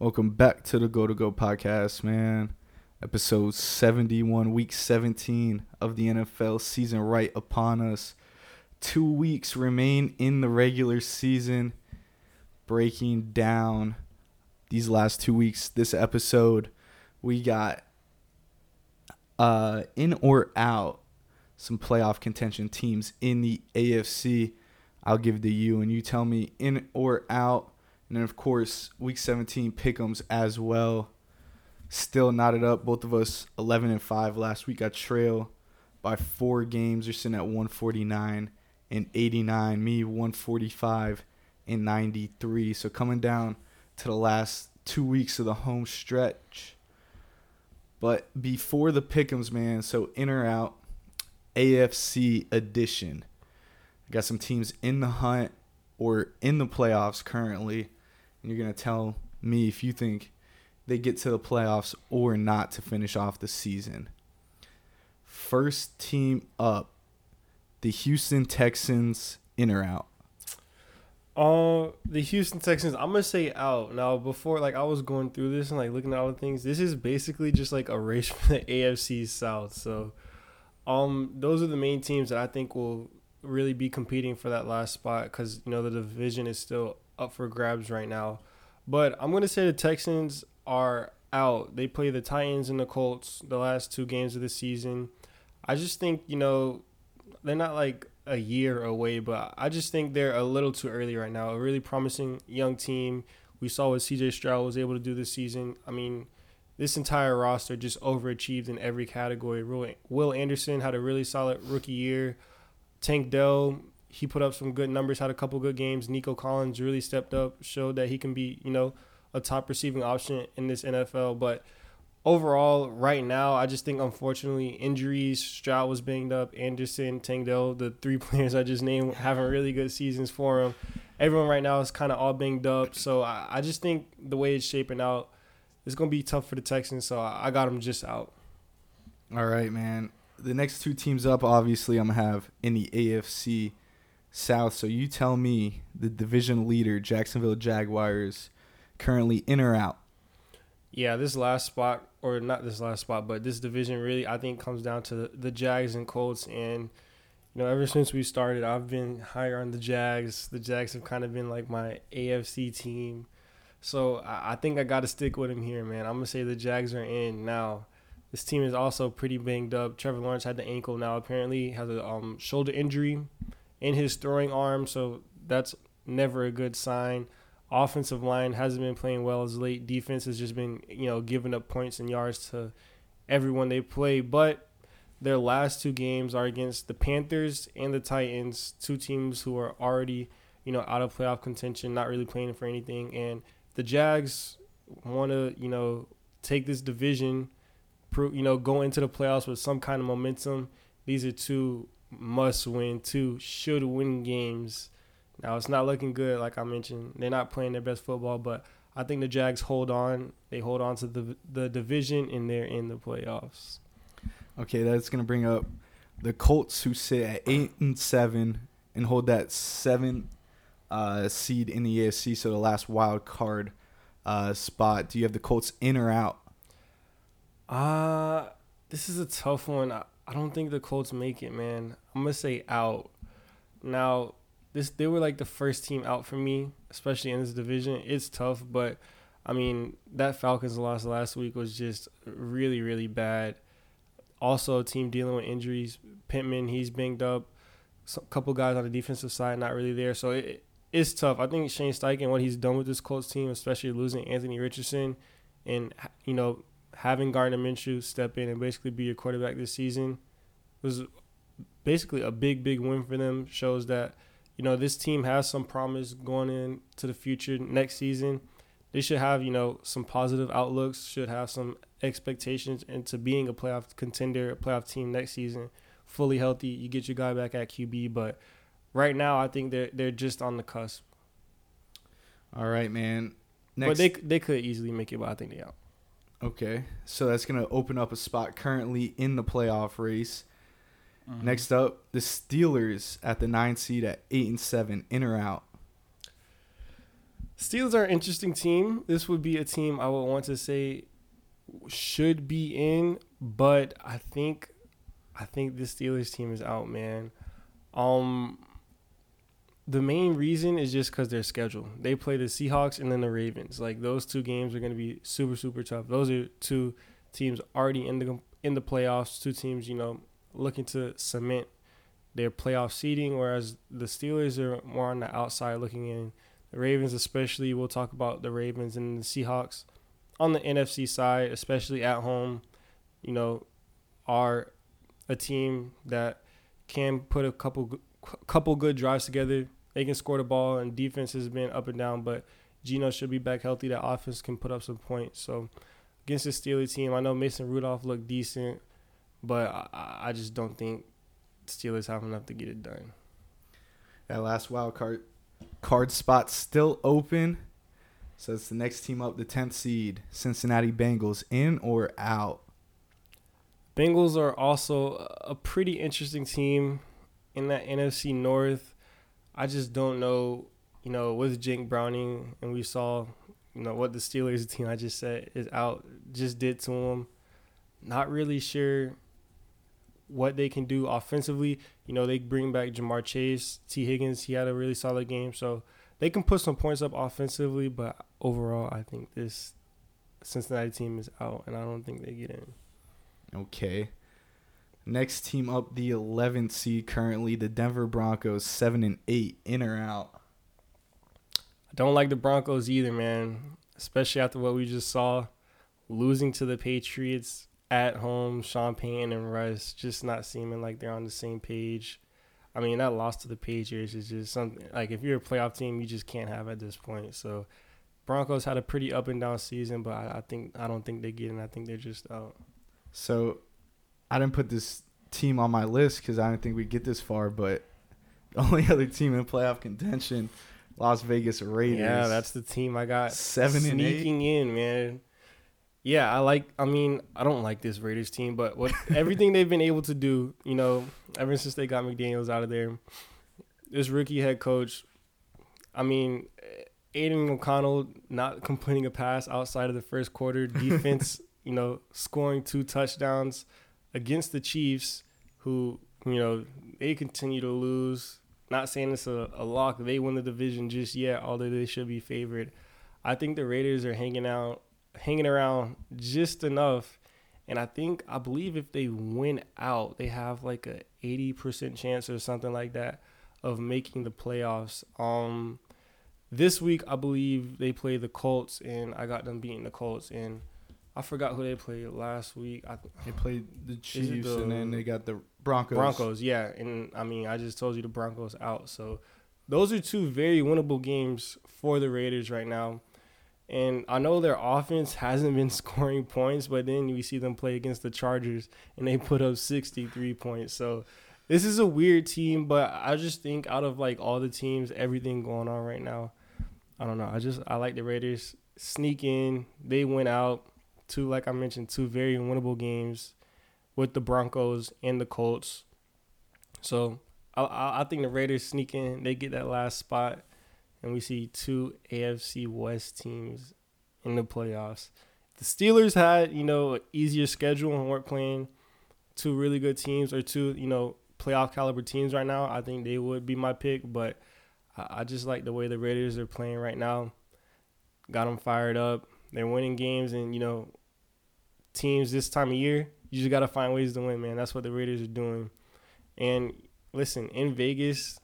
Welcome back to the Go to Go podcast, man. Episode 71, week 17 of the NFL season right upon us. Two weeks remain in the regular season. Breaking down these last two weeks, this episode, we got uh, in or out some playoff contention teams in the AFC. I'll give it to you, and you tell me in or out. And then, of course, week 17 pick'ems as well. Still knotted up. Both of us 11 and 5 last week. I trail by four games. You're sitting at 149 and 89. Me 145 and 93. So coming down to the last two weeks of the home stretch. But before the pick'ems, man. So in or out, AFC edition. I got some teams in the hunt or in the playoffs currently, and you're gonna tell me if you think they get to the playoffs or not to finish off the season. First team up, the Houston Texans in or out. Uh, the Houston Texans. I'm gonna say out now. Before, like I was going through this and like looking at all the things. This is basically just like a race for the AFC South. So, um, those are the main teams that I think will really be competing for that last spot because you know the division is still up for grabs right now. But I'm gonna say the Texans are out. They play the Titans and the Colts the last two games of the season. I just think you know they're not like a year away, but I just think they're a little too early right now. A really promising young team. We saw what CJ Stroud was able to do this season. I mean, this entire roster just overachieved in every category. Will Anderson had a really solid rookie year. Tank Dell, he put up some good numbers, had a couple good games. Nico Collins really stepped up, showed that he can be, you know, a top receiving option in this NFL. But overall, right now, I just think unfortunately injuries. Stroud was banged up. Anderson, Tank Dell, the three players I just named, having really good seasons for him. Everyone right now is kind of all banged up. So I, I, just think the way it's shaping out, it's gonna be tough for the Texans. So I, I got them just out. All right, man the next two teams up, obviously, I'm gonna have in the AFC South. So you tell me the division leader, Jacksonville Jaguars, currently in or out. Yeah, this last spot, or not this last spot, but this division really, I think, comes down to the, Jags and Colts. And you know, ever since we started, I've been higher on the Jags. The Jags have kind of been like my AFC team. So I, I think I got to stick with them here, man. I'm gonna say the Jags are in now. This team is also pretty banged up. Trevor Lawrence had the ankle now. Apparently, has a um, shoulder injury in his throwing arm, so that's never a good sign. Offensive line hasn't been playing well as late. Defense has just been, you know, giving up points and yards to everyone they play. But their last two games are against the Panthers and the Titans, two teams who are already, you know, out of playoff contention, not really playing for anything. And the Jags want to, you know, take this division you know, go into the playoffs with some kind of momentum. These are two must win, two should win games. Now it's not looking good, like I mentioned. They're not playing their best football, but I think the Jags hold on. They hold on to the the division, and they're in the playoffs. Okay, that's gonna bring up the Colts, who sit at eight and seven and hold that seven uh, seed in the AFC, so the last wild card uh, spot. Do you have the Colts in or out? Uh this is a tough one. I, I don't think the Colts make it, man. I'm gonna say out. Now, this they were like the first team out for me, especially in this division. It's tough, but I mean that Falcons loss last week was just really, really bad. Also, a team dealing with injuries. Pittman, he's banged up. A couple guys on the defensive side not really there, so it, it's tough. I think Shane Steichen, what he's done with this Colts team, especially losing Anthony Richardson, and you know having Gardner Minshew step in and basically be your quarterback this season was basically a big, big win for them. Shows that, you know, this team has some promise going into the future next season. They should have, you know, some positive outlooks, should have some expectations into being a playoff contender, a playoff team next season. Fully healthy, you get your guy back at QB, but right now I think they're they're just on the cusp. All right, man. Next. But they they could easily make it, but I think they out. Okay, so that's gonna open up a spot currently in the playoff race. Mm-hmm. Next up, the Steelers at the nine seed at eight and seven, in or out. Steelers are an interesting team. This would be a team I would want to say should be in, but I think I think the Steelers team is out, man. Um the main reason is just because their schedule. They play the Seahawks and then the Ravens. Like those two games are going to be super super tough. Those are two teams already in the in the playoffs. Two teams, you know, looking to cement their playoff seeding, whereas the Steelers are more on the outside looking in. The Ravens, especially, we'll talk about the Ravens and the Seahawks on the NFC side, especially at home. You know, are a team that can put a couple couple good drives together. They can score the ball, and defense has been up and down, but Geno should be back healthy. That offense can put up some points. So against the Steelers team, I know Mason Rudolph looked decent, but I, I just don't think Steelers have enough to get it done. That last wild card card spot still open. So it's the next team up, the tenth seed, Cincinnati Bengals, in or out. Bengals are also a pretty interesting team in that NFC North. I just don't know, you know, with Jake Browning, and we saw, you know, what the Steelers team I just said is out just did to them. Not really sure what they can do offensively. You know, they bring back Ja'Marr Chase, Tee Higgins. He had a really solid game, so they can put some points up offensively. But overall, I think this Cincinnati team is out, and I don't think they get in. Okay. Next team up, the 11th seed currently, the Denver Broncos, seven and eight, in or out. I don't like the Broncos either, man. Especially after what we just saw, losing to the Patriots at home, Sean Payton and Russ just not seeming like they're on the same page. I mean, that loss to the Patriots is just something like if you're a playoff team, you just can't have at this point. So, Broncos had a pretty up and down season, but I, I think I don't think they get in. I think they're just out. So, I didn't put this team on my list because I didn't think we'd get this far. But the only other team in playoff contention, Las Vegas Raiders. Yeah, that's the team I got seven sneaking in, man. Yeah, I like. I mean, I don't like this Raiders team, but what everything they've been able to do, you know, ever since they got McDaniels out of there, this rookie head coach. I mean, Aidan O'Connell not completing a pass outside of the first quarter. Defense, you know, scoring two touchdowns against the Chiefs, who you know they continue to lose. Not saying it's a, a lock. They win the division just yet, although they should be favored. I think the Raiders are hanging out hanging around just enough. And I think I believe if they win out, they have like a eighty percent chance or something like that of making the playoffs. Um, this week I believe they play the Colts, and I got them beating the Colts. And I forgot who they played last week. I, they played the Chiefs, the, and then they got the Broncos. Broncos, yeah. And I mean, I just told you the Broncos out. So those are two very winnable games for the Raiders right now. And I know their offense hasn't been scoring points, but then we see them play against the Chargers and they put up 63 points. So this is a weird team, but I just think out of like all the teams, everything going on right now, I don't know. I just I like the Raiders sneak in. They went out two, like I mentioned, two very winnable games with the Broncos and the Colts. So I I think the Raiders sneak in. They get that last spot and we see two AFC West teams in the playoffs. The Steelers had, you know, an easier schedule and weren't playing two really good teams or two, you know, playoff caliber teams right now. I think they would be my pick, but I just like the way the Raiders are playing right now. Got them fired up. They're winning games, and you know, teams this time of year, you just got to find ways to win, man. That's what the Raiders are doing. And listen, in Vegas,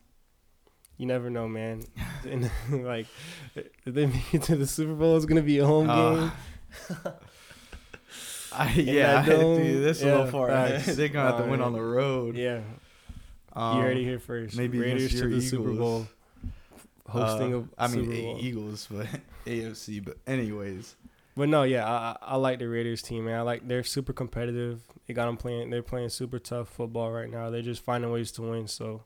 you never know, man. and, like, if they make it to the Super Bowl, it's gonna be a home uh, game. I, yeah, dude, this yeah, a little far. They're gonna have to win on the road. Yeah, um, you heard it here first. Maybe Raiders to the Eagles. Super Bowl, hosting uh, a I mean Eagles, but AFC. But anyways, but no, yeah, I, I like the Raiders team, man. I like they're super competitive. They got them playing. They're playing super tough football right now. They're just finding ways to win. So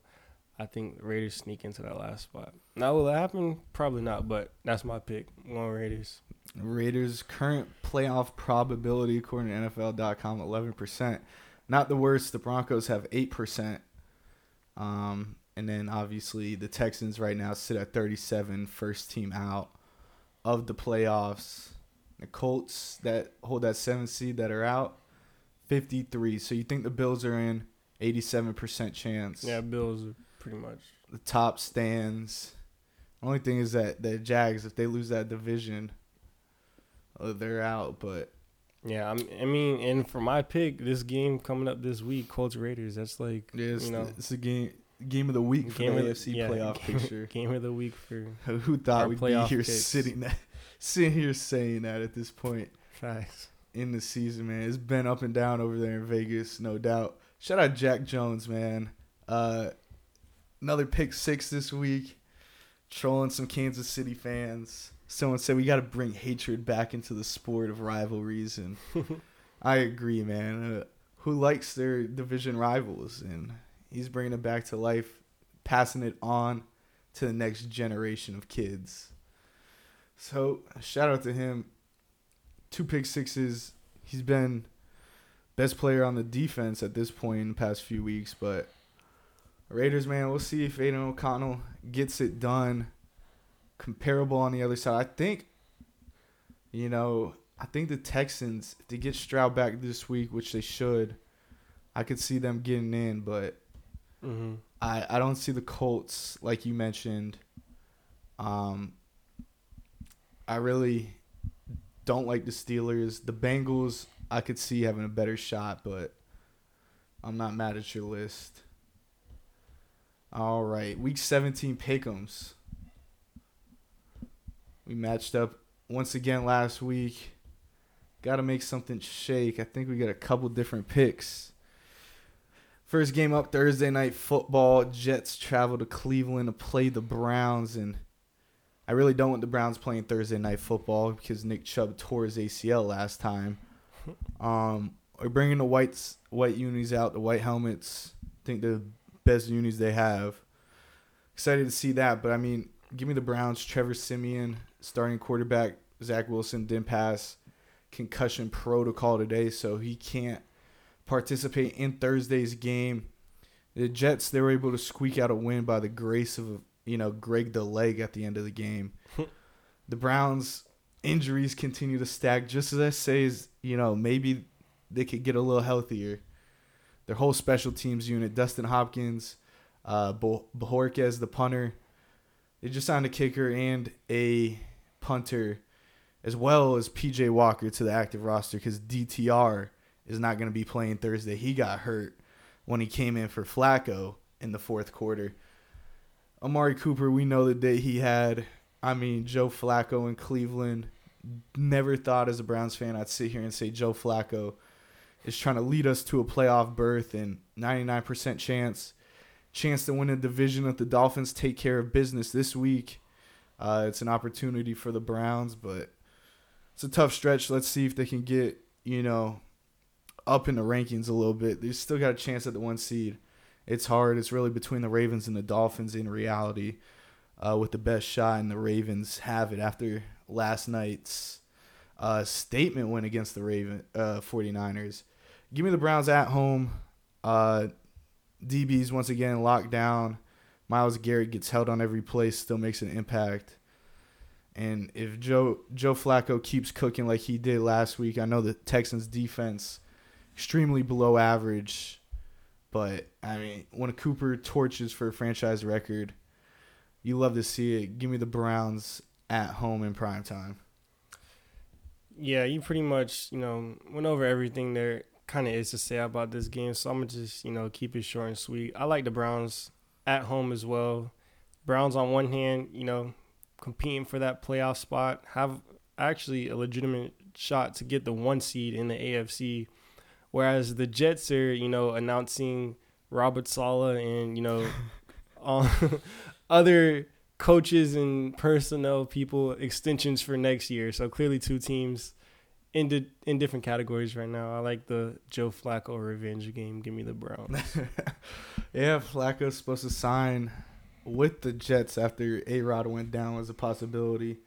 I think Raiders sneak into that last spot. Now, will it happen? Probably not, but that's my pick. One Raiders. Raiders' current playoff probability, according to NFL.com, 11%. Not the worst. The Broncos have 8%. Um, and then obviously the Texans right now sit at 37, first team out. of the playoffs. The Colts that hold that seven seed that are out, 53. So you think the Bills are in 87% chance. Yeah, Bills are pretty much. The top stands. Only thing is that the Jags, if they lose that division, uh, they're out. But Yeah, I'm, I mean, and for my pick, this game coming up this week, Colts Raiders. That's like yeah, it's, You know. it's a game game of the week for game the AFC yeah, playoff game, picture. Game of the week for Who thought we'd be here picks. sitting that, sitting here saying that at this point in the season, man? It's been up and down over there in Vegas, no doubt. Shout out Jack Jones, man. Uh, another pick six this week, trolling some Kansas City fans. Someone said we got to bring hatred back into the sport of rivalries, and I agree, man. Uh, who likes their division rivals? And he's bringing it back to life, passing it on to the next generation of kids. So shout out to him. Two pick sixes. He's been best player on the defense at this point in the past few weeks, but Raiders, man, we'll see if Aidan O'Connell gets it done. Comparable on the other side. I think, you know, I think the Texans, if they get Stroud back this week, which they should, I could see them getting in, but hmm I, I don't see the Colts like you mentioned. Um, I really don't like the Steelers. The Bengals I could see having a better shot, but I'm not mad at your list. All right, week 17 pick'ems. We matched up once again last week. Got to make something shake. I think we got a couple different picks. First game up Thursday night football. Jets travel to Cleveland to play the Browns, and I really don't want the Browns playing Thursday night football because Nick Chubb tore his ACL last time. Um, we're bringing the whites, white unis out, the white helmets. I think the best unis they have. Excited to see that, but I mean, give me the Browns. Trevor Siemian, starting quarterback. Zach Wilson didn't pass concussion protocol today, so he can't participate in Thursday's game. The Jets they were able to squeak out a win by the grace of you know Greg the leg at the end of the game. the Browns injuries continue to stack. Just as I say, is you know maybe they could get a little healthier. Their whole special teams unit: Dustin Hopkins, uh, Bo- Bojorquez, the punter. They just signed a kicker and a punter, as well as PJ Walker to the active roster because DTR is not going to be playing Thursday. He got hurt when he came in for Flacco in the fourth quarter. Amari Cooper, we know the day he had. I mean, Joe Flacco in Cleveland. Never thought as a Browns fan I'd sit here and say Joe Flacco is trying to lead us to a playoff berth and 99% chance chance to win a division if the Dolphins take care of business this week. Uh, it's an opportunity for the Browns, but it's a tough stretch. Let's see if they can get, you know, up in the rankings a little bit. They still got a chance at the one seed. It's hard. It's really between the Ravens and the Dolphins in reality, uh, with the best shot, and the Ravens have it after last night's uh, statement win against the Raven uh, 49ers. Give me the Browns at home. Uh, DB's once again locked down. Myles Garrett gets held on every play, still makes an impact. And if Joe Joe Flacco keeps cooking like he did last week, I know the Texans defense extremely below average, but I mean, when a Cooper torches for a franchise record, you love to see it. Give me the Browns at home in prime time. Yeah, you pretty much you know went over everything there. Kind of is to say about this game, so I'm gonna just you know keep it short and sweet. I like the Browns at home as well. Browns on one hand, you know, competing for that playoff spot, have actually a legitimate shot to get the one seed in the AFC, whereas the Jets are you know announcing Robert Saleh and you know um, other coaches and personnel people extensions for next year. So clearly, two teams in di- in different categories right now. I like the Joe Flacco revenge game. Give me the Browns. yeah, Flacco's supposed to sign with the Jets after A Rod went down was a possibility.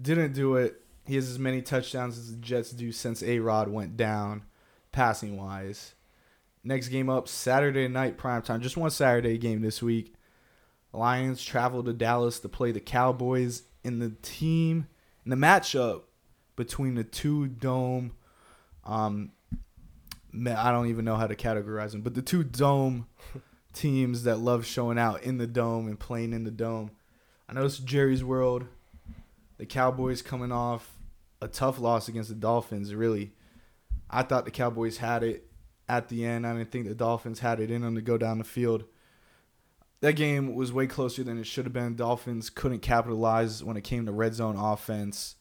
Didn't do it. He has as many touchdowns as the Jets do since A Rod went down, passing wise. Next game up, Saturday night primetime. Just one Saturday game this week. Lions travel to Dallas to play the Cowboys in the team And the matchup between the two dome, um, I don't even know how to categorize them, but the two dome teams that love showing out in the dome and playing in the dome. I know it's Jerry's world. The Cowboys coming off a tough loss against the Dolphins. Really, I thought the Cowboys had it at the end. I didn't think the Dolphins had it in them to go down the field. That game was way closer than it should have been. Dolphins couldn't capitalize when it came to red zone offense.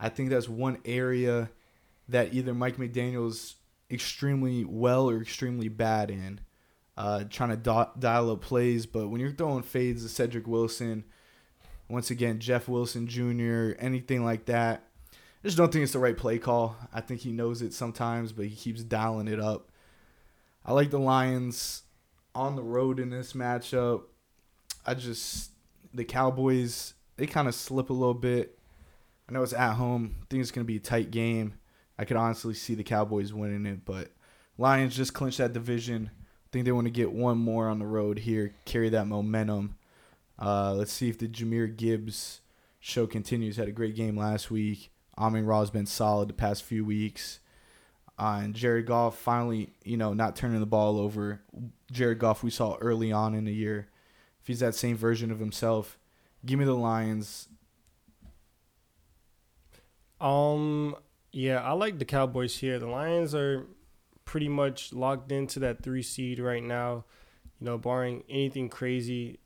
I think that's one area that either Mike McDaniel's extremely well or extremely bad in, uh, trying to do- dial up plays. But when you're throwing fades to Cedric Wilson, once again, Jeff Wilson Jr., anything like that, just don't think it's the right play call. I think he knows it sometimes, but he keeps dialing it up. I like the Lions on the road in this matchup. I just the Cowboys they kind of slip a little bit. I know it's at home. I think it's gonna be a tight game. I could honestly see the Cowboys winning it, but Lions just clinched that division. I think they want to get one more on the road here, carry that momentum. Uh, let's see if the Jahmyr Gibbs show continues. Had a great game last week. Amon Ra's been solid the past few weeks. Uh, and Jared Goff finally, you know, not turning the ball over. Jared Goff we saw early on in the year. If he's that same version of himself, give me the Lions. Um, yeah, I like the Cowboys here. The Lions are pretty much locked into that three seed right now. You know, barring anything crazy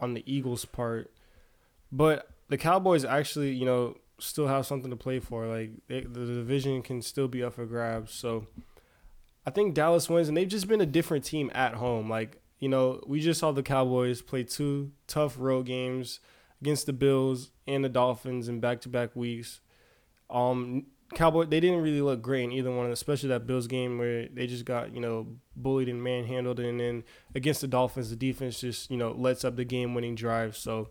on the Eagles' part. But the Cowboys actually, you know, still have something to play for. Like they, the division can still be up for grabs. So I think Dallas wins, and they've just been a different team at home. Like you know, we just saw the Cowboys play two tough road games against the Bills and the Dolphins in back-to-back weeks. Um, Cowboy they didn't really look great in either one, especially that Bills game where they just got you know bullied and manhandled, and then against the Dolphins, the defense just you know lets up the game-winning drive. So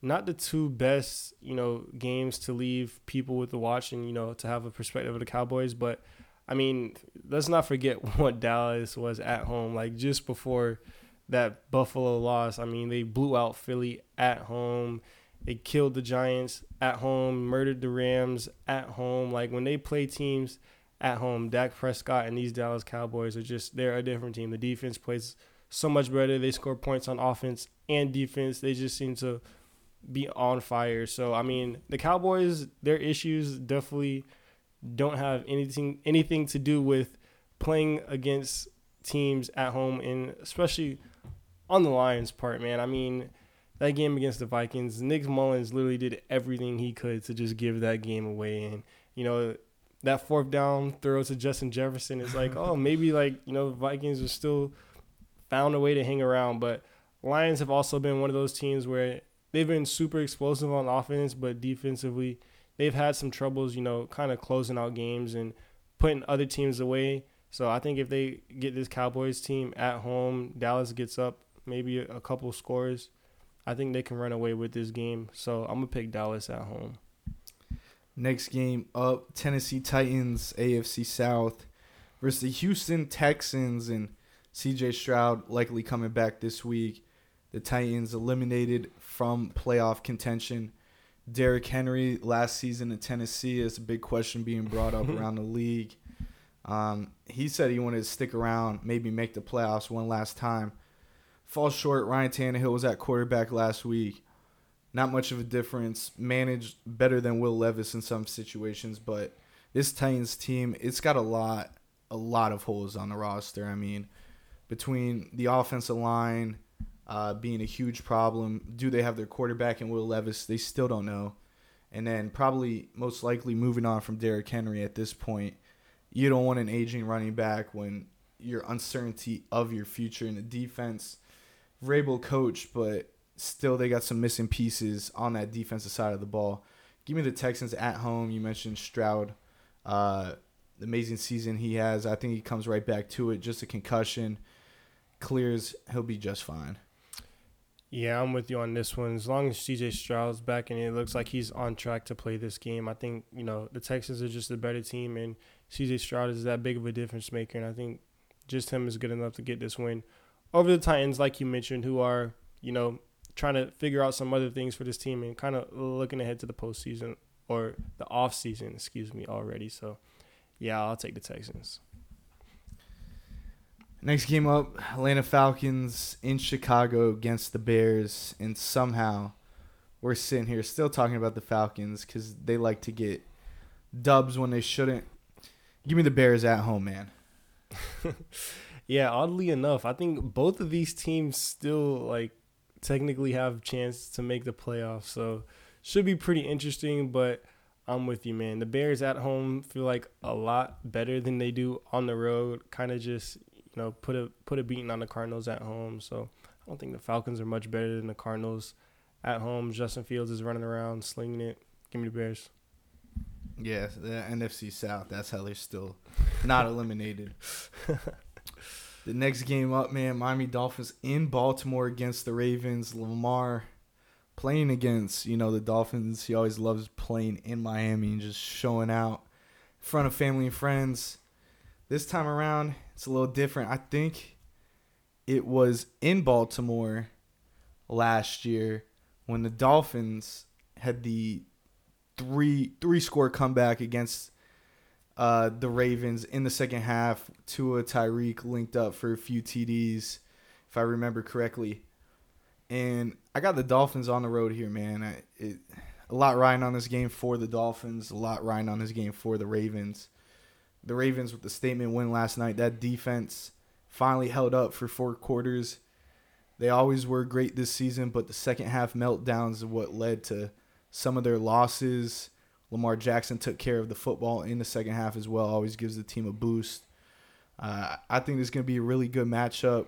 not the two best, you know, games to leave people with the watch and, you know, to have a perspective of the Cowboys. But I mean, let's not forget what Dallas was at home. Like just before that Buffalo loss, I mean, they blew out Philly at home. They killed the Giants at home, murdered the Rams at home. Like when they play teams at home, Dak Prescott and these Dallas Cowboys are just they're a different team. The defense plays so much better. They score points on offense and defense. They just seem to be on fire. So I mean, the Cowboys, their issues definitely don't have anything anything to do with playing against teams at home and especially on the Lions part, man. I mean, that game against the Vikings, Nick Mullens literally did everything he could to just give that game away and you know, that fourth down throw to Justin Jefferson is like, oh, maybe like, you know, Vikings are still found a way to hang around, but Lions have also been one of those teams where they've been super explosive on offense, but defensively, they've had some troubles, you know, kind of closing out games and putting other teams away. So I think if they get this Cowboys team at home, Dallas gets up maybe a couple scores, I think they can run away with this game. So I'm gonna pick Dallas at home. Next game up, Tennessee Titans, AFC South versus the Houston Texans and CJ Stroud likely coming back this week. The Titans eliminated from playoff contention. Derrick Henry last season in Tennessee is a big question being brought up around the league. Um, he said he wanted to stick around, maybe make the playoffs one last time. Falls short. Ryan Tannehill was at quarterback last week. Not much of a difference. Managed better than Will Levis in some situations, but this Titans team, it's got a lot, a lot of holes on the roster. I mean, between the offensive line, uh, being a huge problem. Do they have their quarterback in Will Levis? They still don't know. And then probably most likely moving on from Derrick Henry at this point. You don't want an aging running back when your uncertainty of your future in the defense. Vrabel coach, but still they got some missing pieces on that defensive side of the ball. Give me the Texans at home. You mentioned Stroud, uh, amazing season he has. I think he comes right back to it. Just a concussion clears, he'll be just fine. Yeah, I'm with you on this one. As long as CJ Stroud's back and it looks like he's on track to play this game, I think, you know, the Texans are just a better team and CJ Stroud is that big of a difference maker. And I think just him is good enough to get this win over the Titans, like you mentioned, who are, you know, trying to figure out some other things for this team and kind of looking ahead to the postseason or the off season, excuse me, already. So, yeah, I'll take the Texans. Next game up, Atlanta Falcons in Chicago against the Bears, and somehow we're sitting here still talking about the Falcons because they like to get dubs when they shouldn't. Give me the Bears at home, man. yeah, oddly enough, I think both of these teams still like technically have chance to make the playoffs, so should be pretty interesting. But I'm with you, man. The Bears at home feel like a lot better than they do on the road. Kind of just you know put a put a beating on the Cardinals at home. So I don't think the Falcons are much better than the Cardinals at home. Justin Fields is running around slinging it. Give me the Bears. Yeah, the NFC South. That's how they're still not eliminated. the next game up, man, Miami Dolphins in Baltimore against the Ravens. Lamar playing against, you know, the Dolphins. He always loves playing in Miami and just showing out in front of family and friends. This time around, it's a little different. I think it was in Baltimore last year when the Dolphins had the three three score comeback against uh, the Ravens in the second half. Tua Tyreek linked up for a few TDs, if I remember correctly. And I got the Dolphins on the road here, man. I, it, a lot riding on this game for the Dolphins, a lot riding on this game for the Ravens. The Ravens with the statement win last night. That defense finally held up for four quarters. They always were great this season, but the second half meltdowns are what led to some of their losses. Lamar Jackson took care of the football in the second half as well. Always gives the team a boost. Uh, I think is going to be a really good matchup.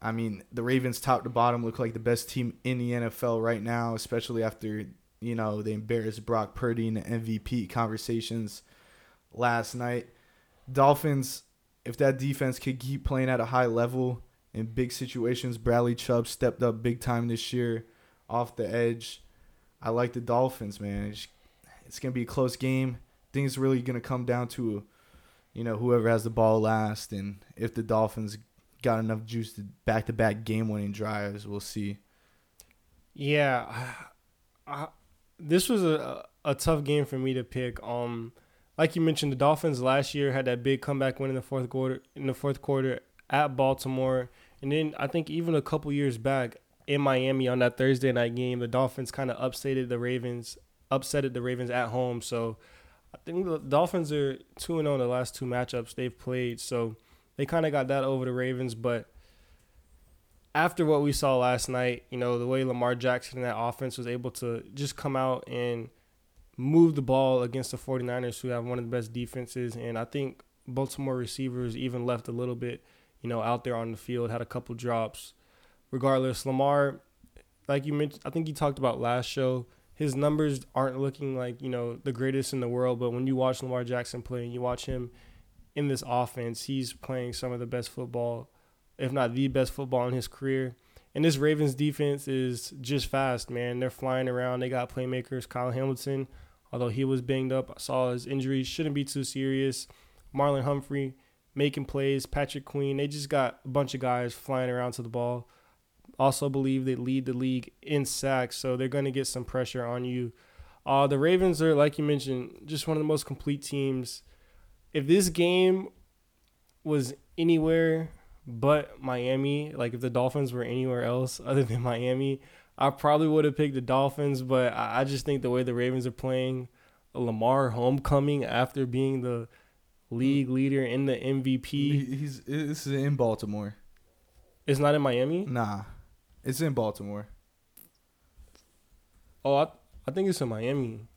I mean, the Ravens top to bottom look like the best team in the NFL right now, especially after, you know, they embarrassed Brock Purdy in the MVP conversations last night. Dolphins, if that defense could keep playing at a high level in big situations, Bradley Chubb stepped up big time this year off the edge. I like the Dolphins, man. It's, it's gonna be a close game. I think it's really gonna come down to, you know, whoever has the ball last, and if the Dolphins got enough juice to back to back game winning drives, we'll see. Yeah, I, this was a a tough game for me to pick. Um, like you mentioned, the Dolphins last year had that big comeback win in the fourth quarter. In the fourth quarter at Baltimore, and then I think even a couple years back, in Miami on that Thursday night game, the Dolphins kind of upsetted the Ravens, upsetted the Ravens at home. So I think the Dolphins are 2 and 0 the last two matchups they've played. So they kind of got that over the Ravens. But after what we saw last night, you know, the way Lamar Jackson and that offense was able to just come out and move the ball against the 49ers, who have one of the best defenses. And I think Baltimore receivers even left a little bit, you know, out there on the field, had a couple drops regardless, Lamar, like you mentioned, I think you talked about last show. His numbers aren't looking like you know the greatest in the world, but when you watch Lamar Jackson play and you watch him in this offense, he's playing some of the best football, if not the best football in his career. And this Ravens defense is just fast, man. They're flying around. They got playmakers. Kyle Hamilton, although he was banged up, I saw his injuries shouldn't be too serious. Marlon Humphrey making plays. Patrick Queen. They just got a bunch of guys flying around to the ball also believe they lead the league in sacks, so they're going to get some pressure on you. Uh, the Ravens are, like you mentioned, just one of the most complete teams. If this game was anywhere but Miami, like if the Dolphins were anywhere else other than Miami, I probably would have picked the Dolphins. But I just think the way the Ravens are playing, Lamar homecoming after being the league mm. leader in the MVP. He's this is in Baltimore. It's not in Miami. Nah, it's in Baltimore. Oh, I, I think it's in Miami.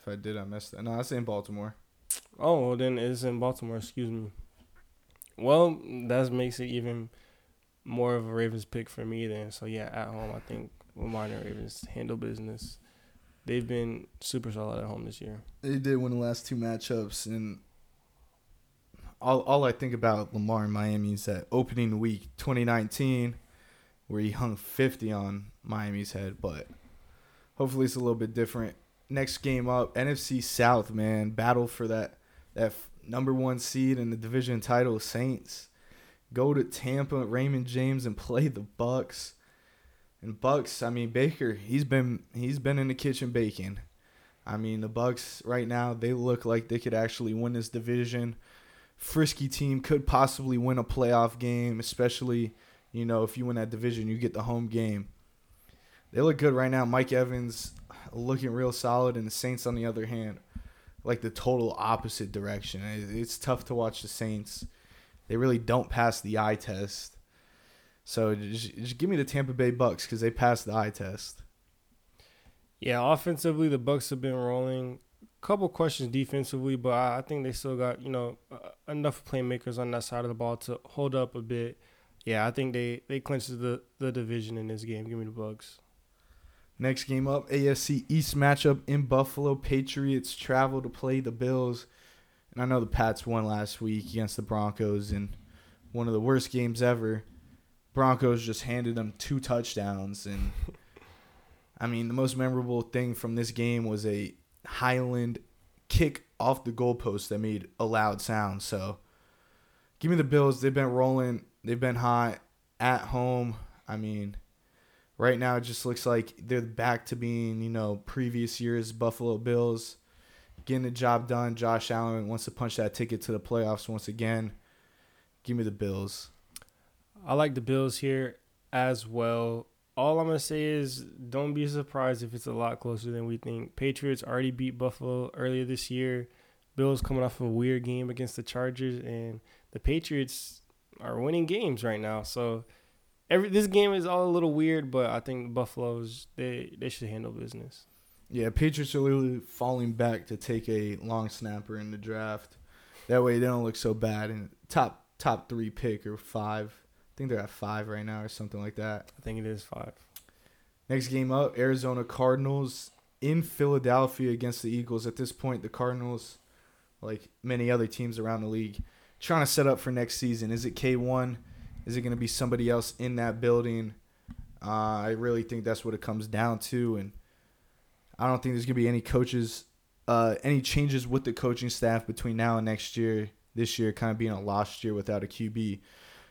If I did, I messed that. No, it's in Baltimore. Oh, well, then it's in Baltimore. Excuse me. Well, that makes it even more of a Ravens pick for me then. So yeah, at home, I think Lamar and Ravens handle business. They've been super solid at home this year. They did win the last two matchups, and all all I think about Lamar in Miami is that opening week 2019, where he hung 50 on Miami's head. But hopefully, it's a little bit different. Next game up, NFC South, man, battle for that that number one seed in the division title. Saints go to Tampa, Raymond James, and play the Bucs. And Bucs, I mean Baker, he's been he's been in the kitchen baking. I mean the Bucs right now they look like they could actually win this division. Frisky team could possibly win a playoff game, especially you know if you win that division, you get the home game. They look good right now. Mike Evans looking real solid, and the Saints on the other hand, like the total opposite direction. It's tough to watch the Saints. They really don't pass the eye test. So just, just give me the Tampa Bay Bucs because they passed the eye test. Yeah, offensively the Bucs have been rolling. Couple questions defensively, but I, think they still got you know uh, enough playmakers on that side of the ball to hold up a bit. Yeah, I think they they clinched the the division in this game. Give me the Bucs. Next game up, AFC East matchup in Buffalo. Patriots travel to play the Bills. And I know the Pats won last week against the Broncos in one of the worst games ever. Broncos just handed them two touchdowns and I mean the most memorable thing from this game was a Ryland kick off the goalpost that made a loud sound. So give me the Bills. They've been rolling. They've been hot at home. I mean, right now it just looks like they're back to being, you know, previous years Buffalo Bills getting the job done. Josh Allen wants to punch that ticket to the playoffs once again. Give me the Bills. I like the Bills here as well. All I'm gonna say is don't be surprised if it's a lot closer than we think. Patriots already beat Buffalo earlier this year. Bills coming off of a weird game against the Chargers, and the Patriots are winning games right now. So every this game is all a little weird, but I think the Buffalo's they they should handle business. Yeah, Patriots are literally falling back to take a long snapper in the draft. That way they don't look so bad. And top top three pick or five. I think they're at five right now or something like that. I think it is five. Next game up, Arizona Cardinals in Philadelphia against the Eagles. At this point, the Cardinals, like many other teams around the league, trying to set up for next season. Is it K one? Is it going to be somebody else in that building? Uh, I really think that's what it comes down to, and I don't think there's going to be any coaches, uh, any changes with the coaching staff between now and next year. This year, kind of being a lost year without a QB.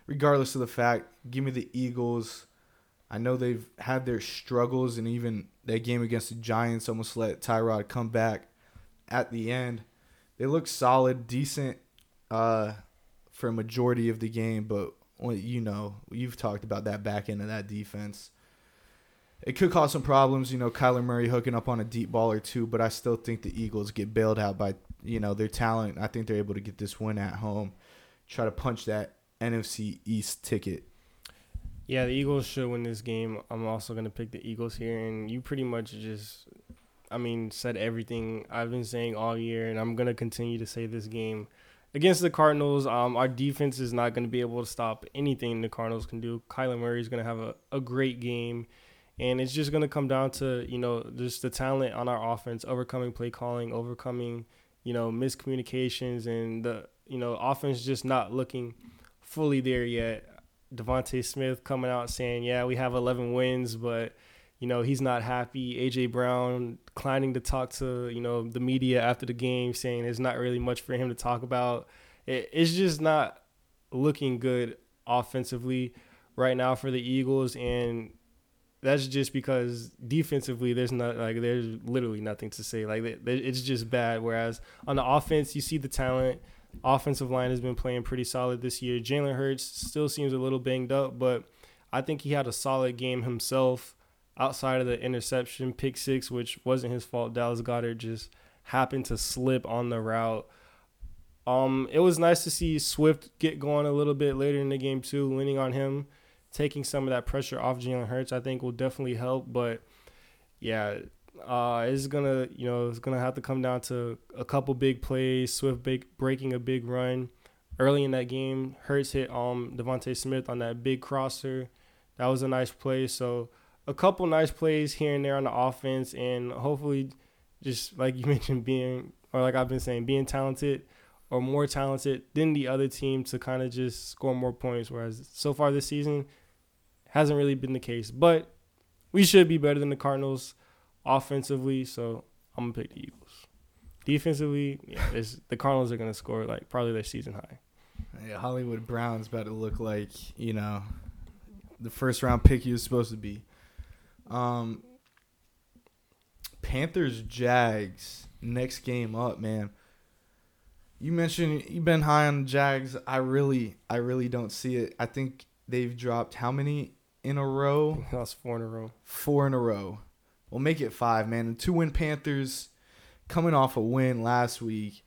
Regardless of the fact, give me the Eagles. I know they've had their struggles, and even that game against the Giants almost let Tyrod come back at the end. They look solid, decent uh, for a majority of the game, but you know, you've talked about that back end of that defense. It could cause some problems, you know, Kyler Murray hooking up on a deep ball or two, but I still think the Eagles get bailed out by, you know, their talent. I think they're able to get this win at home, try to punch that NFC East ticket. Yeah, the Eagles should win this game. I'm also going to pick the Eagles here, and you pretty much just, I mean, said everything I've been saying all year, and I'm going to continue to say this game against the Cardinals, um, our defense is not going to be able to stop anything the Cardinals can do. Kyler Murray is going to have a, a great game. And it's just going to come down to, you know, just the talent on our offense, overcoming play calling, overcoming, you know, miscommunications and the, you know, offense just not looking fully there yet. DeVonta Smith coming out saying, yeah, we have 11 wins, but, you know, he's not happy. AJ Brown declining to talk to, you know, the media after the game, saying there's not really much for him to talk about. It, it's just not looking good offensively right now for the Eagles. And that's just because defensively, there's not like there's literally nothing to say. Like it's just bad. Whereas on the offense, you see the talent. Offensive line has been playing pretty solid this year. Jalen Hurts still seems a little banged up, but I think he had a solid game himself outside of the interception, pick six, which wasn't his fault. Dallas Goedert just happened to slip on the route. Um, it was nice to see Swift get going a little bit later in the game too, leaning on him, taking some of that pressure off Jalen Hurts. I think will definitely help. But yeah, uh, it's gonna you know it's gonna have to come down to a couple big plays. Swift breaking a big run early in that game. Hurts hit um DeVonta Smith on that big crosser. That was a nice play. So a couple nice plays here and there on the offense, and hopefully, just like you mentioned, being or like I've been saying, being talented or more talented than the other team to kind of just score more points. Whereas so far this season hasn't really been the case, but we should be better than the Cardinals offensively. So I'm gonna pick the Eagles. Defensively, yeah, the Cardinals are gonna score like probably their season high. Yeah, Hollywood Brown's about to look like you know the first round pick he was supposed to be. Um, Panthers Jags next game up, man. You mentioned you've been high on the Jags. I really, I really don't see it. I think they've dropped how many in a row? Lost four in a row. Four in a row. We'll make it five, man. The two win Panthers coming off a win last week.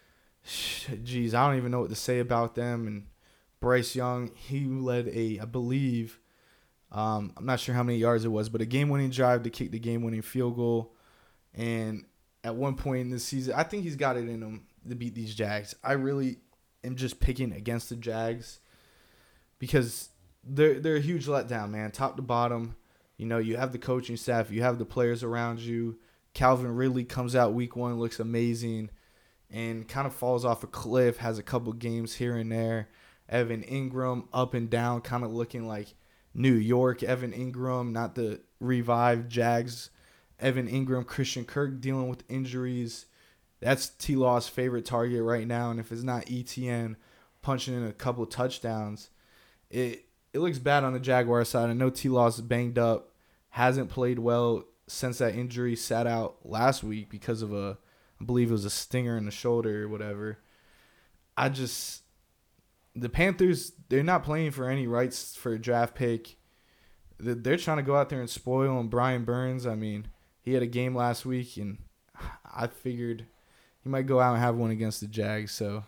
Jeez, I don't even know what to say about them. And Bryce Young, he led a, I believe, um, I'm not sure how many yards it was, but a game winning drive to kick the game winning field goal. And at one point in this season, I think he's got it in him to beat these Jags. I really am just picking against the Jags because they're they're a huge letdown, man. Top to bottom, you know, you have the coaching staff, you have the players around you. Calvin Ridley comes out week one, looks amazing, and kind of falls off a cliff. Has a couple games here and there. Evan Engram up and down, kind of looking like New York Evan Engram, not the revived Jags. Evan Engram, Christian Kirk dealing with injuries. That's T Law's favorite target right now. And if it's not ETN punching in a couple touchdowns, it it looks bad on the Jaguar side. I know T Law's banged up, hasn't played well since that injury sat out last week because of a I believe it was a stinger in the shoulder or whatever. I just the Panthers they're not playing for any rights for a draft pick. They're trying to go out there and spoil and Brian Burns. I mean, he had a game last week and I figured he might go out and have one against the Jags. So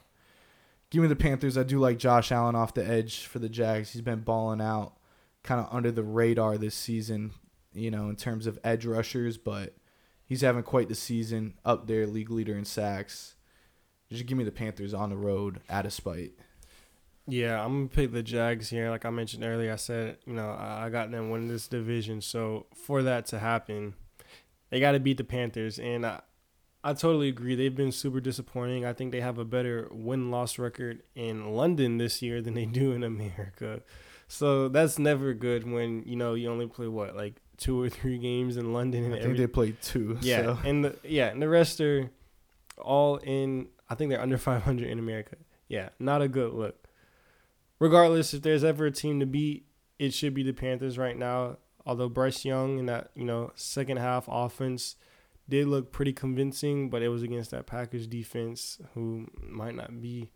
give me the Panthers. I do like Josh Allen off the edge for the Jags. He's been balling out kind of under the radar this season, you know, in terms of edge rushers, but he's having quite the season up there, league leader in sacks. Just give me the Panthers on the road at a spite. Yeah, I'm gonna pick the Jags here. Like I mentioned earlier, I said you know I got them winning this division. So for that to happen, they got to beat the Panthers, and I, I totally agree. They've been super disappointing. I think they have a better win loss record in London this year than they do in America. So that's never good when you know you only play what like two or three games in London. And I think every, they played two. Yeah, so. and the yeah, and the rest are all in. I think they're under 500 in America. Yeah, not a good look regardless, if there's ever a team to beat, it should be the Panthers right now. Although Bryce Young in that you know second half offense did look pretty convincing, but it was against that Packers defense who might not be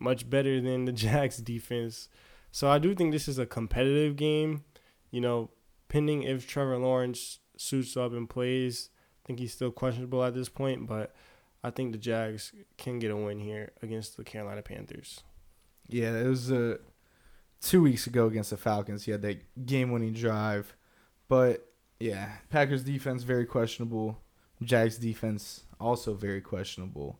much better than the Jags defense. So I do think this is a competitive game. You know, pending if Trevor Lawrence suits up and plays. I think he's still questionable at this point, but I think the Jags can get a win here against the Carolina Panthers. Yeah, it was uh, two weeks ago against the Falcons. He had that game-winning drive, but yeah, Packers defense very questionable. Jags defense also very questionable.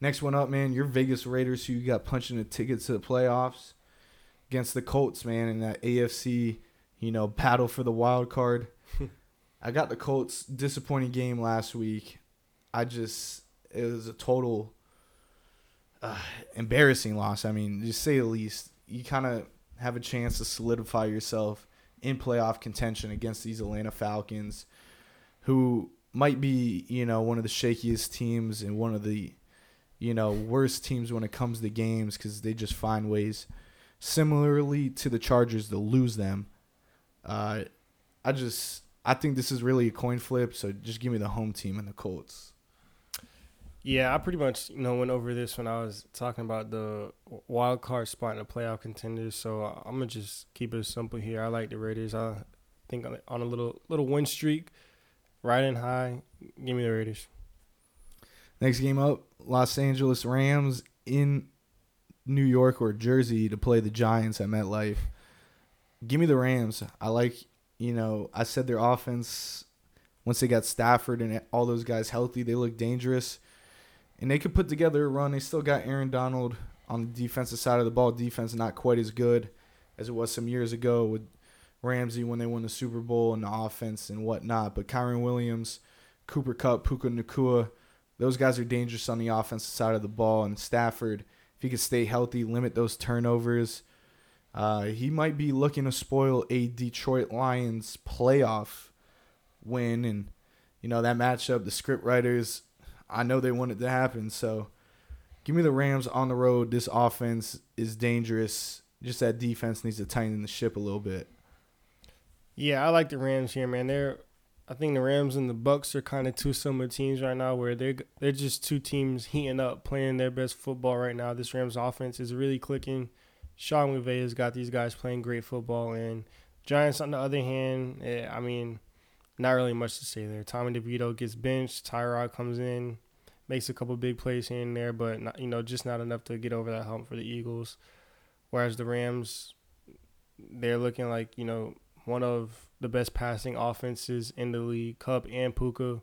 Next one up, man, your Vegas Raiders, who you got punching a ticket to the playoffs against the Colts, man, in that AFC, you know, battle for the wild card. I got the Colts disappointing game last week. I just it was a total uh, embarrassing loss. I mean, just say the least. You kind of have a chance to solidify yourself in playoff contention against these Atlanta Falcons, who might be, you know, one of the shakiest teams and one of the, you know, worst teams when it comes to games because they just find ways, similarly to the Chargers, to lose them. Uh, I just, I think this is really a coin flip. So just give me the home team and the Colts. Yeah, I pretty much you know went over this when I was talking about the wild card spot in the playoff contenders. So uh, I'm gonna just keep it simple here. I like the Raiders. I think on a little little win streak, riding high. Give me the Raiders. Next game up, Los Angeles Rams in New York or Jersey to play the Giants at MetLife. Give me the Rams. I like, you know, I said their offense once they got Stafford and all those guys healthy, they look dangerous and they could put together a run. They still got Aaron Donald on the defensive side of the ball. Defense not quite as good as it was some years ago with Ramsey when they won the Super Bowl and the offense and whatnot. But Kyren Williams, Cooper Kupp, Puka Nacua, those guys are dangerous on the offensive side of the ball. And Stafford, if he could stay healthy, limit those turnovers, uh, he might be looking to spoil a Detroit Lions playoff win. And, you know, that matchup, the script writers I know they want it to happen. So give me the Rams on the road. This offense is dangerous. Just that defense needs to tighten the ship a little bit. Yeah, I like the Rams here, man. They're I think the Rams and the Bucs are kind of two similar teams right now, where they're they're just two teams heating up, playing their best football right now. This Rams offense is really clicking. Sean McVay has got these guys playing great football, and Giants on the other hand, eh, I mean, not really much to say there. Tommy DeVito gets benched, Tyrod comes in, makes a couple big plays here and there, but not, you know just not enough to get over that hump for the Eagles. Whereas the Rams, they're looking like you know one of the best passing offenses in the league. Kupp and Puka,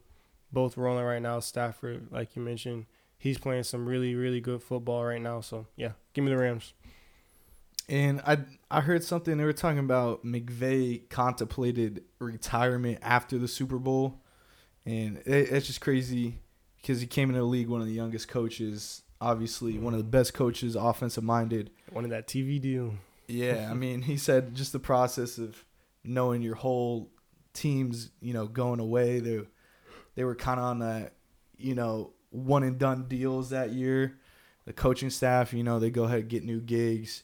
both rolling right now. Stafford, like you mentioned, he's playing some really really good football right now. So yeah, give me the Rams. And I I heard something they were talking about McVay contemplated retirement after the Super Bowl, and it, it's just crazy because he came into the league one of the youngest coaches, obviously one of the best coaches, offensive minded. One of that TV deal. Yeah, I mean, he said just the process of knowing your whole team's, you know, going away. They they were kind of on that, you know, one and done deals that year. The coaching staff, you know, they go ahead and get new gigs.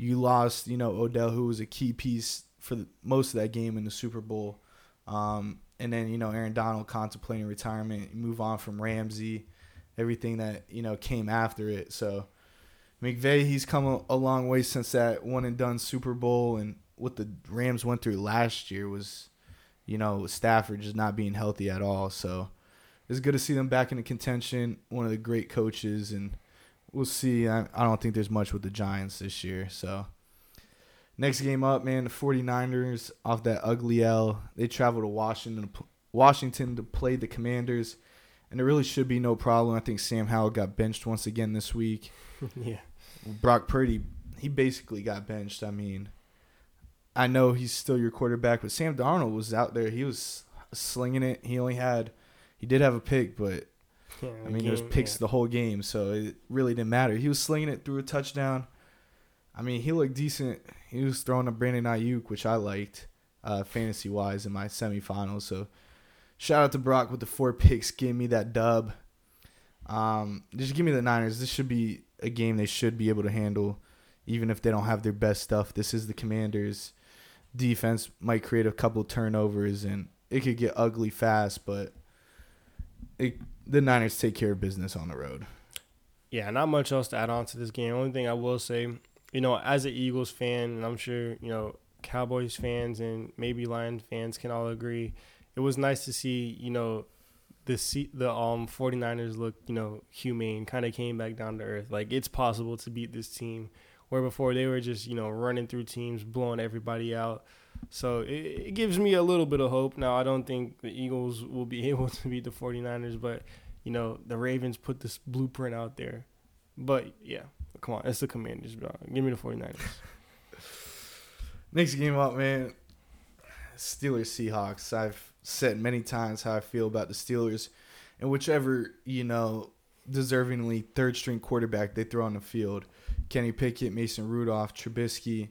You lost, you know, Odell, who was a key piece for the, most of that game in the Super Bowl. Um, and then, you know, Aaron Donald contemplating retirement, move on from Ramsey, everything that, you know, came after it. So McVay, he's come a, a long way since that one and done Super Bowl. And what the Rams went through last year was, you know, Stafford just not being healthy at all. So it's good to see them back in contention. One of the great coaches, and we'll see. I, I don't think there's much with the Giants this year. So next game up, man, the 49ers off that ugly L. They travel to Washington, Washington to play the Commanders, and there really should be no problem. I think Sam Howell got benched once again this week. yeah. Brock Purdy, he basically got benched. I mean, I know he's still your quarterback, but Sam Darnold was out there. He was slinging it. He only had, he did have a pick, but yeah I mean, there was picks yeah. the whole game, so it really didn't matter. He was slinging it through a touchdown. I mean, he looked decent. He was throwing a Brandon Aiyuk, which I liked, uh, fantasy wise, in my semifinals. So, shout out to Brock with the four picks. Give me that dub. Um, just give me the Niners. This should be a game they should be able to handle, even if they don't have their best stuff. This is the Commanders. Defense might create a couple turnovers, and it could get ugly fast, but it, the Niners take care of business on the road. Yeah, not much else to add on to this game. Only thing I will say, you know, as an Eagles fan, and I'm sure, you know, Cowboys fans and maybe Lions fans can all agree, it was nice to see, you know, the the um 49ers look, you know, humane, kind of came back down to earth. Like it's possible to beat this team where before they were just, you know, running through teams, blowing everybody out. So it, it gives me a little bit of hope. Now, I don't think the Eagles will be able to beat the 49ers, but you know, the Ravens put this blueprint out there. But yeah, come on, it's the Commanders, bro. Give me the 49ers. Next game up, man. Steelers Seahawks. I've said many times how I feel about the Steelers, and whichever you know deservingly third string quarterback they throw on the field, Kenny Pickett, Mason Rudolph, Trubisky,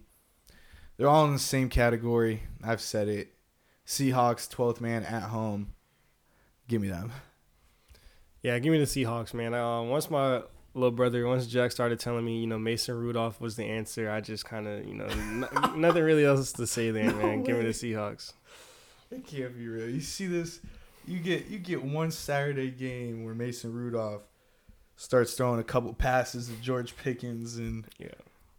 they're all in the same category. I've said it. Seahawks, twelfth man at home. Give me them. Yeah, give me the Seahawks, man. Uh, once my little brother, once Jack started telling me, you know, Mason Rudolph was the answer, I just kind of, you know, n- nothing really else to say there, No man. Give me the Seahawks. It can't be real. You see this? You get you get one Saturday game where Mason Rudolph starts throwing a couple passes to George Pickens and Yeah.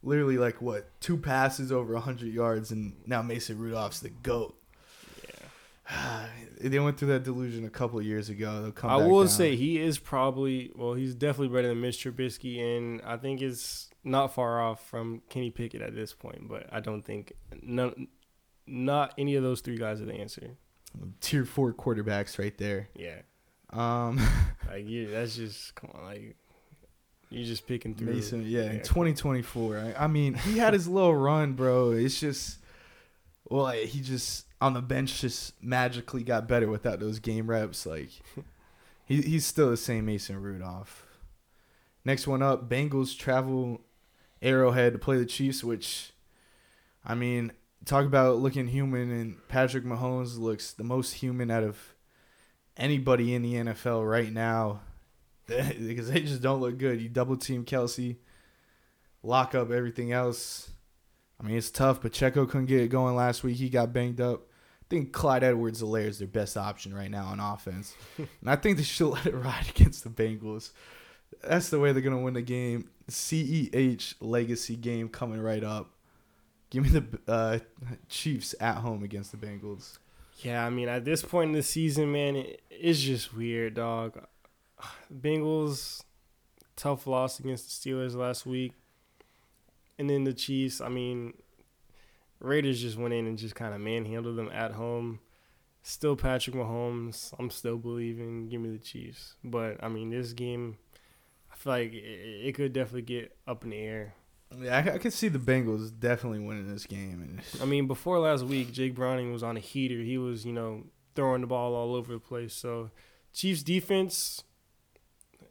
Literally like what two passes over hundred yards, and now Mason Rudolph's the goat. Yeah. they went through that delusion a couple of years ago. They'll come. I will down. say he is probably well, he's definitely better than Mitch Trubisky, and I think it's not far off from Kenny Pickett at this point. But I don't think none, not any of those three guys are the answer. tier four quarterbacks right there. Yeah, Um, like yeah that's just come on, like you're just picking through. Mason, yeah, in Yeah. 2024. I, I mean, he had his little run, bro. It's just, well, like, he just on the bench just magically got better without those game reps. Like, he he's still the same Mason Rudolph. Next one up, Bengals travel Arrowhead to play the Chiefs, which, I mean, talk about looking human, and Patrick Mahomes looks the most human out of anybody in the NFL right now because they just don't look good. You double team Kelsey, lock up everything else. I mean, it's tough, but Checo couldn't get it going last week. He got banged up. I think Clyde Edwards Helaire is their best option right now on offense. and I think they should let it ride against the Bengals. That's the way they're going to win the game. CEH legacy game coming right up. Give me the uh, Chiefs at home against the Bengals. Yeah, I mean, at this point in the season, man, it, it's just weird, dog. Bengals, tough loss against the Steelers last week. And then the Chiefs, I mean, Raiders just went in and just kind of manhandled them at home. Still Patrick Mahomes. I'm still believing. Give me the Chiefs. But, I mean, this game, I feel like it, it could definitely get up in the air. Yeah, I, I could see the Bengals definitely winning this game. And I mean, before last week, Jake Browning was on a heater. He was, you know, throwing the ball all over the place. So, Chiefs defense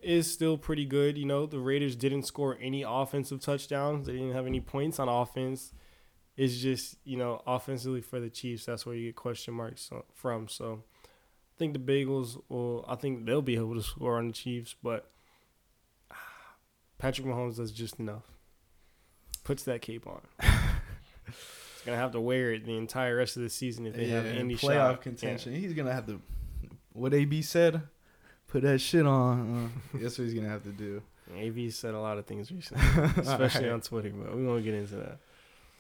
is still pretty good. You know, the Raiders didn't score any offensive touchdowns. They didn't have any points on offense. It's just, you know, offensively for the Chiefs, that's where you get question marks uh, from. So, I think the Bengals will. I think they'll be able to score on the Chiefs, but Patrick Mahomes does just enough puts that cape on. He's gonna have to wear it the entire rest of the season if they yeah, have any playoff shot. contention. Yeah. He's gonna have to. What AB said, put that shit on. Uh, that's what he's gonna have to do. AB said a lot of things recently, especially right. on Twitter, but we won't get into that.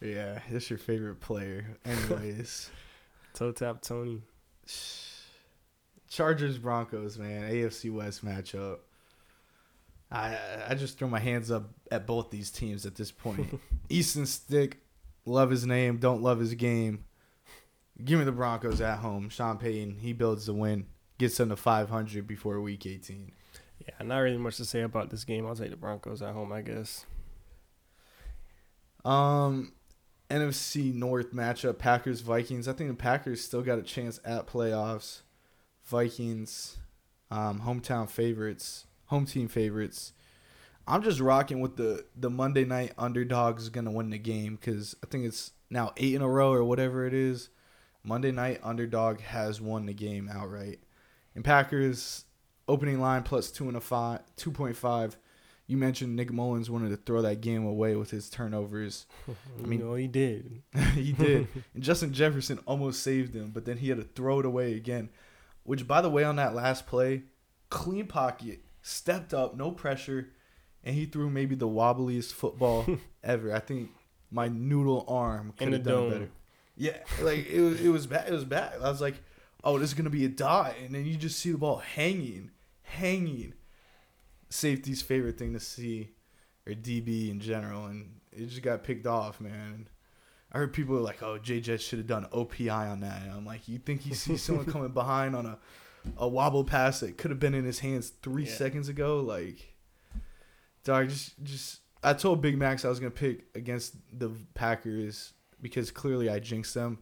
Yeah, that's your favorite player, anyways. Toe tap Tony. Chargers Broncos, man, AFC West matchup. I I just throw my hands up at both these teams at this point. Easton Stick, love his name, don't love his game. Give me the Broncos at home. Sean Payton, he builds the win, gets them to 500 before Week 18. Yeah, not really much to say about this game. I'll take the Broncos at home, I guess. Um, NFC North matchup: Packers Vikings. I think the Packers still got a chance at playoffs. Vikings, um, hometown favorites home team favorites. I'm just rocking with the the Monday night underdogs gonna win the game because I think it's now eight in a row or whatever it is. Monday night underdog has won the game outright. And Packers opening line plus two and a five, two point five. You mentioned Nick Mullens wanted to throw that game away with his turnovers. I mean, no, he did. he did. and Justin Jefferson almost saved him, but then he had to throw it away again. Which, by the way, on that last play, clean pocket stepped up, no pressure, and he threw maybe the wobbliest football ever. I think my noodle arm could have done dome. better. Yeah, like it was it was bad. It was bad. I was like, oh, this is gonna be a die, and then you just see the ball hanging, hanging. Safety's favorite thing to see, or DB in general, and it just got picked off, man. I heard people were like, "Oh, Jet should have done OPI on that." And I'm like, "You think he sees someone coming behind on a a wobble pass that could have been in his hands three yeah. seconds ago. Like, dog, just just I told Big Max I was gonna pick against the Packers because clearly I jinxed them,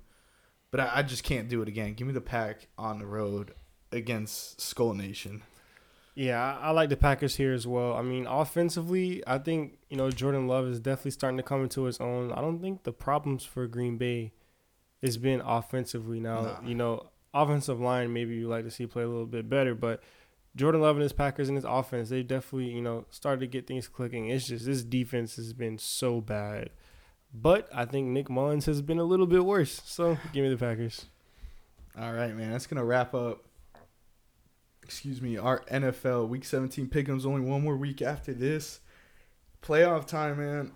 but I, I just can't do it again. Give me the pack on the road against Skol Nation. Yeah, I, like the Packers here as well. I mean, offensively, I think you know Jordan Love is definitely starting to come into his own. I don't think the problems for Green Bay has been offensively now. Nah. You know, offensive line, maybe you like to see play a little bit better, but Jordan Love and his Packers and his offense, they definitely, you know, started to get things clicking. It's just this defense has been so bad. But I think Nick Mullens has been a little bit worse. So give me the Packers. All right, man. That's gonna wrap up. Excuse me, our NFL Week 17 pick'ems. Only one more week after this. Playoff time, man.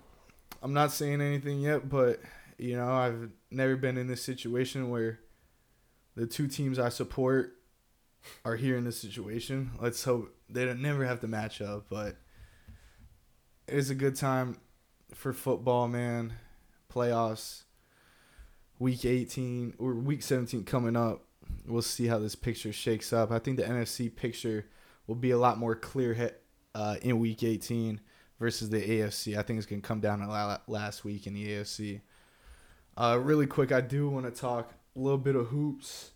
I'm not saying anything yet, but you know I've never been in this situation where the two teams I support are here in this situation. Let's hope they don't never have to match up, but it's a good time for football, man. Playoffs, week 18 or week 17 coming up. We'll see how this picture shakes up. I think the NFC picture will be a lot more clear hit, uh, in week 18 versus the AFC. I think it's going to come down to last week in the AFC. Uh, really quick, I do want to talk a little bit of hoops.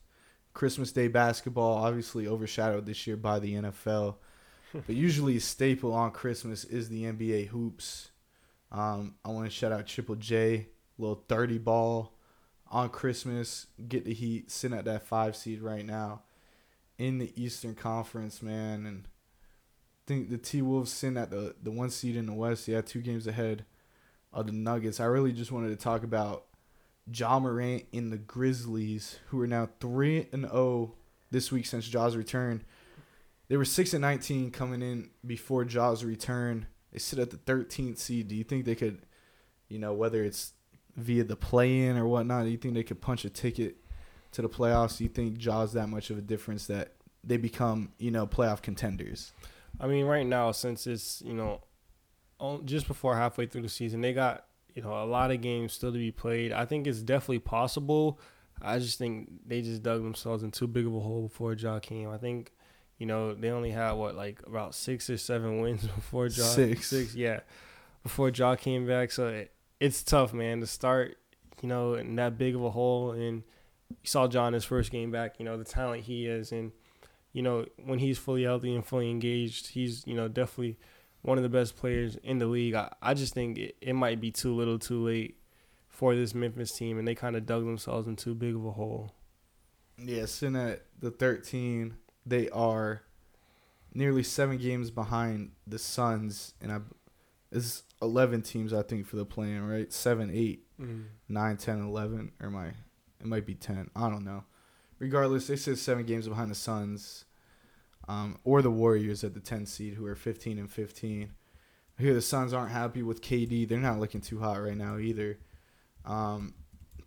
Christmas Day basketball, obviously overshadowed this year by the NFL. but usually, a staple on Christmas is the NBA hoops. Um, I want to shout out Triple J, little 30 ball on Christmas. Get the Heat, sitting at that five seed right now in the Eastern Conference, man. And I think the T Wolves sitting at the, the one seed in the West. Yeah, two games ahead of the Nuggets. I really just wanted to talk about Ja Morant in the Grizzlies, who are now three and zero this week since Ja's return. They were six and nineteen coming in before Ja's return. They sit at the 13th seed. Do you think they could, you know, whether it's via the play-in or whatnot, do you think they could punch a ticket to the playoffs? Do you think Ja's that much of a difference that they become, you know, playoff contenders? I mean, right now, since it's you know, just before halfway through the season, they got you know a lot of games still to be played. I think it's definitely possible. I just think they just dug themselves in too big of a hole before Ja came. I think, you know, they only had what like about six or seven wins before Ja. Six. six, yeah, before Ja came back. So it, it's tough, man, to start, you know, in that big of a hole. And you saw John his first game back. You know the talent he is, and you know when he's fully healthy and fully engaged, he's you know definitely one of the best players in the league. I, I just think it, it might be too little, too late for this Memphis team, and they kind of dug themselves in too big of a hole. Yeah, sitting at the 13, they are nearly seven games behind the Suns, and I it's 11 teams I think for the play-in, right? 7, 8, mm. 9, 10, 11, or my it might be 10. I don't know. Regardless, they sit seven games behind the Suns, um, or the Warriors at the 10 seed, who are 15 and 15. I hear the Suns aren't happy with KD. They're not looking too hot right now either. Um,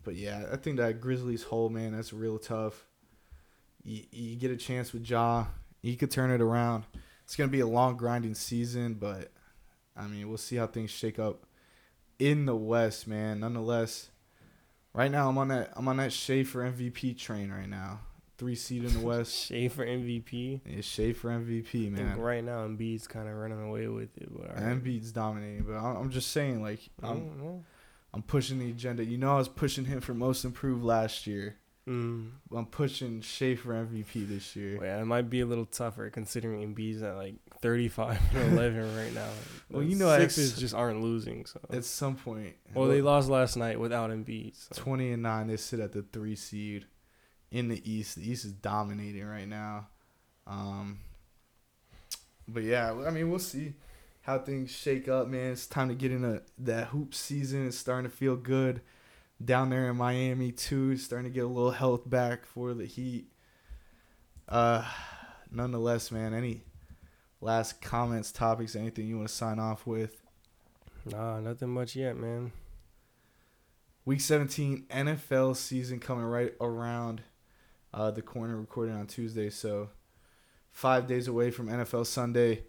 but yeah, I think that Grizzlies hole, man, that's real tough. You, you get a chance with Ja, he could turn it around. It's gonna be a long grinding season, but I mean, we'll see how things shake up in the West, man. Nonetheless, right now I'm on that I'm on that Shai for MVP train right now. Three seed in the West. Shai for MVP. It's Shai for MVP, man. right now Embiid's kind of running away with it, but right. Embiid's dominating. But I'm just saying, like, I'm, I'm pushing the agenda. You know, I was pushing him for most improved last year. Mm. I'm pushing Shai for MVP this year. Well, yeah, it might be a little tougher considering Embiid's at like 35 and 11 right now. well, you know, Sixers just aren't losing. So at some point, well, they lost last night without Embiid. So. 20 and nine, they sit at the three seed in the East. The East is dominating right now. Um, but yeah, I mean, we'll see how things shake up, man. It's time to get into that hoop season. It's starting to feel good down there in Miami too. Starting to get a little health back for the Heat. Uh, nonetheless, man. Any last comments, topics, anything you want to sign off with? Nah, nothing much yet, man. Week 17 NFL season coming right around uh, the corner, recording on Tuesday. So, five days away from NFL Sunday.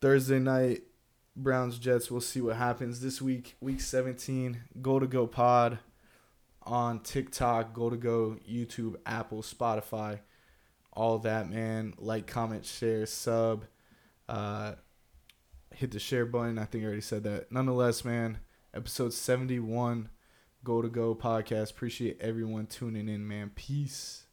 Thursday night, Browns Jets. We'll see what happens this week. Week 17, Go to Go Pod on TikTok, Go to Go, YouTube, Apple, Spotify, all that, man. Like, comment, share, sub. Uh, hit the share button. I think I already said that. Nonetheless, man, episode 71, Go to Go podcast. Appreciate everyone tuning in, man. Peace.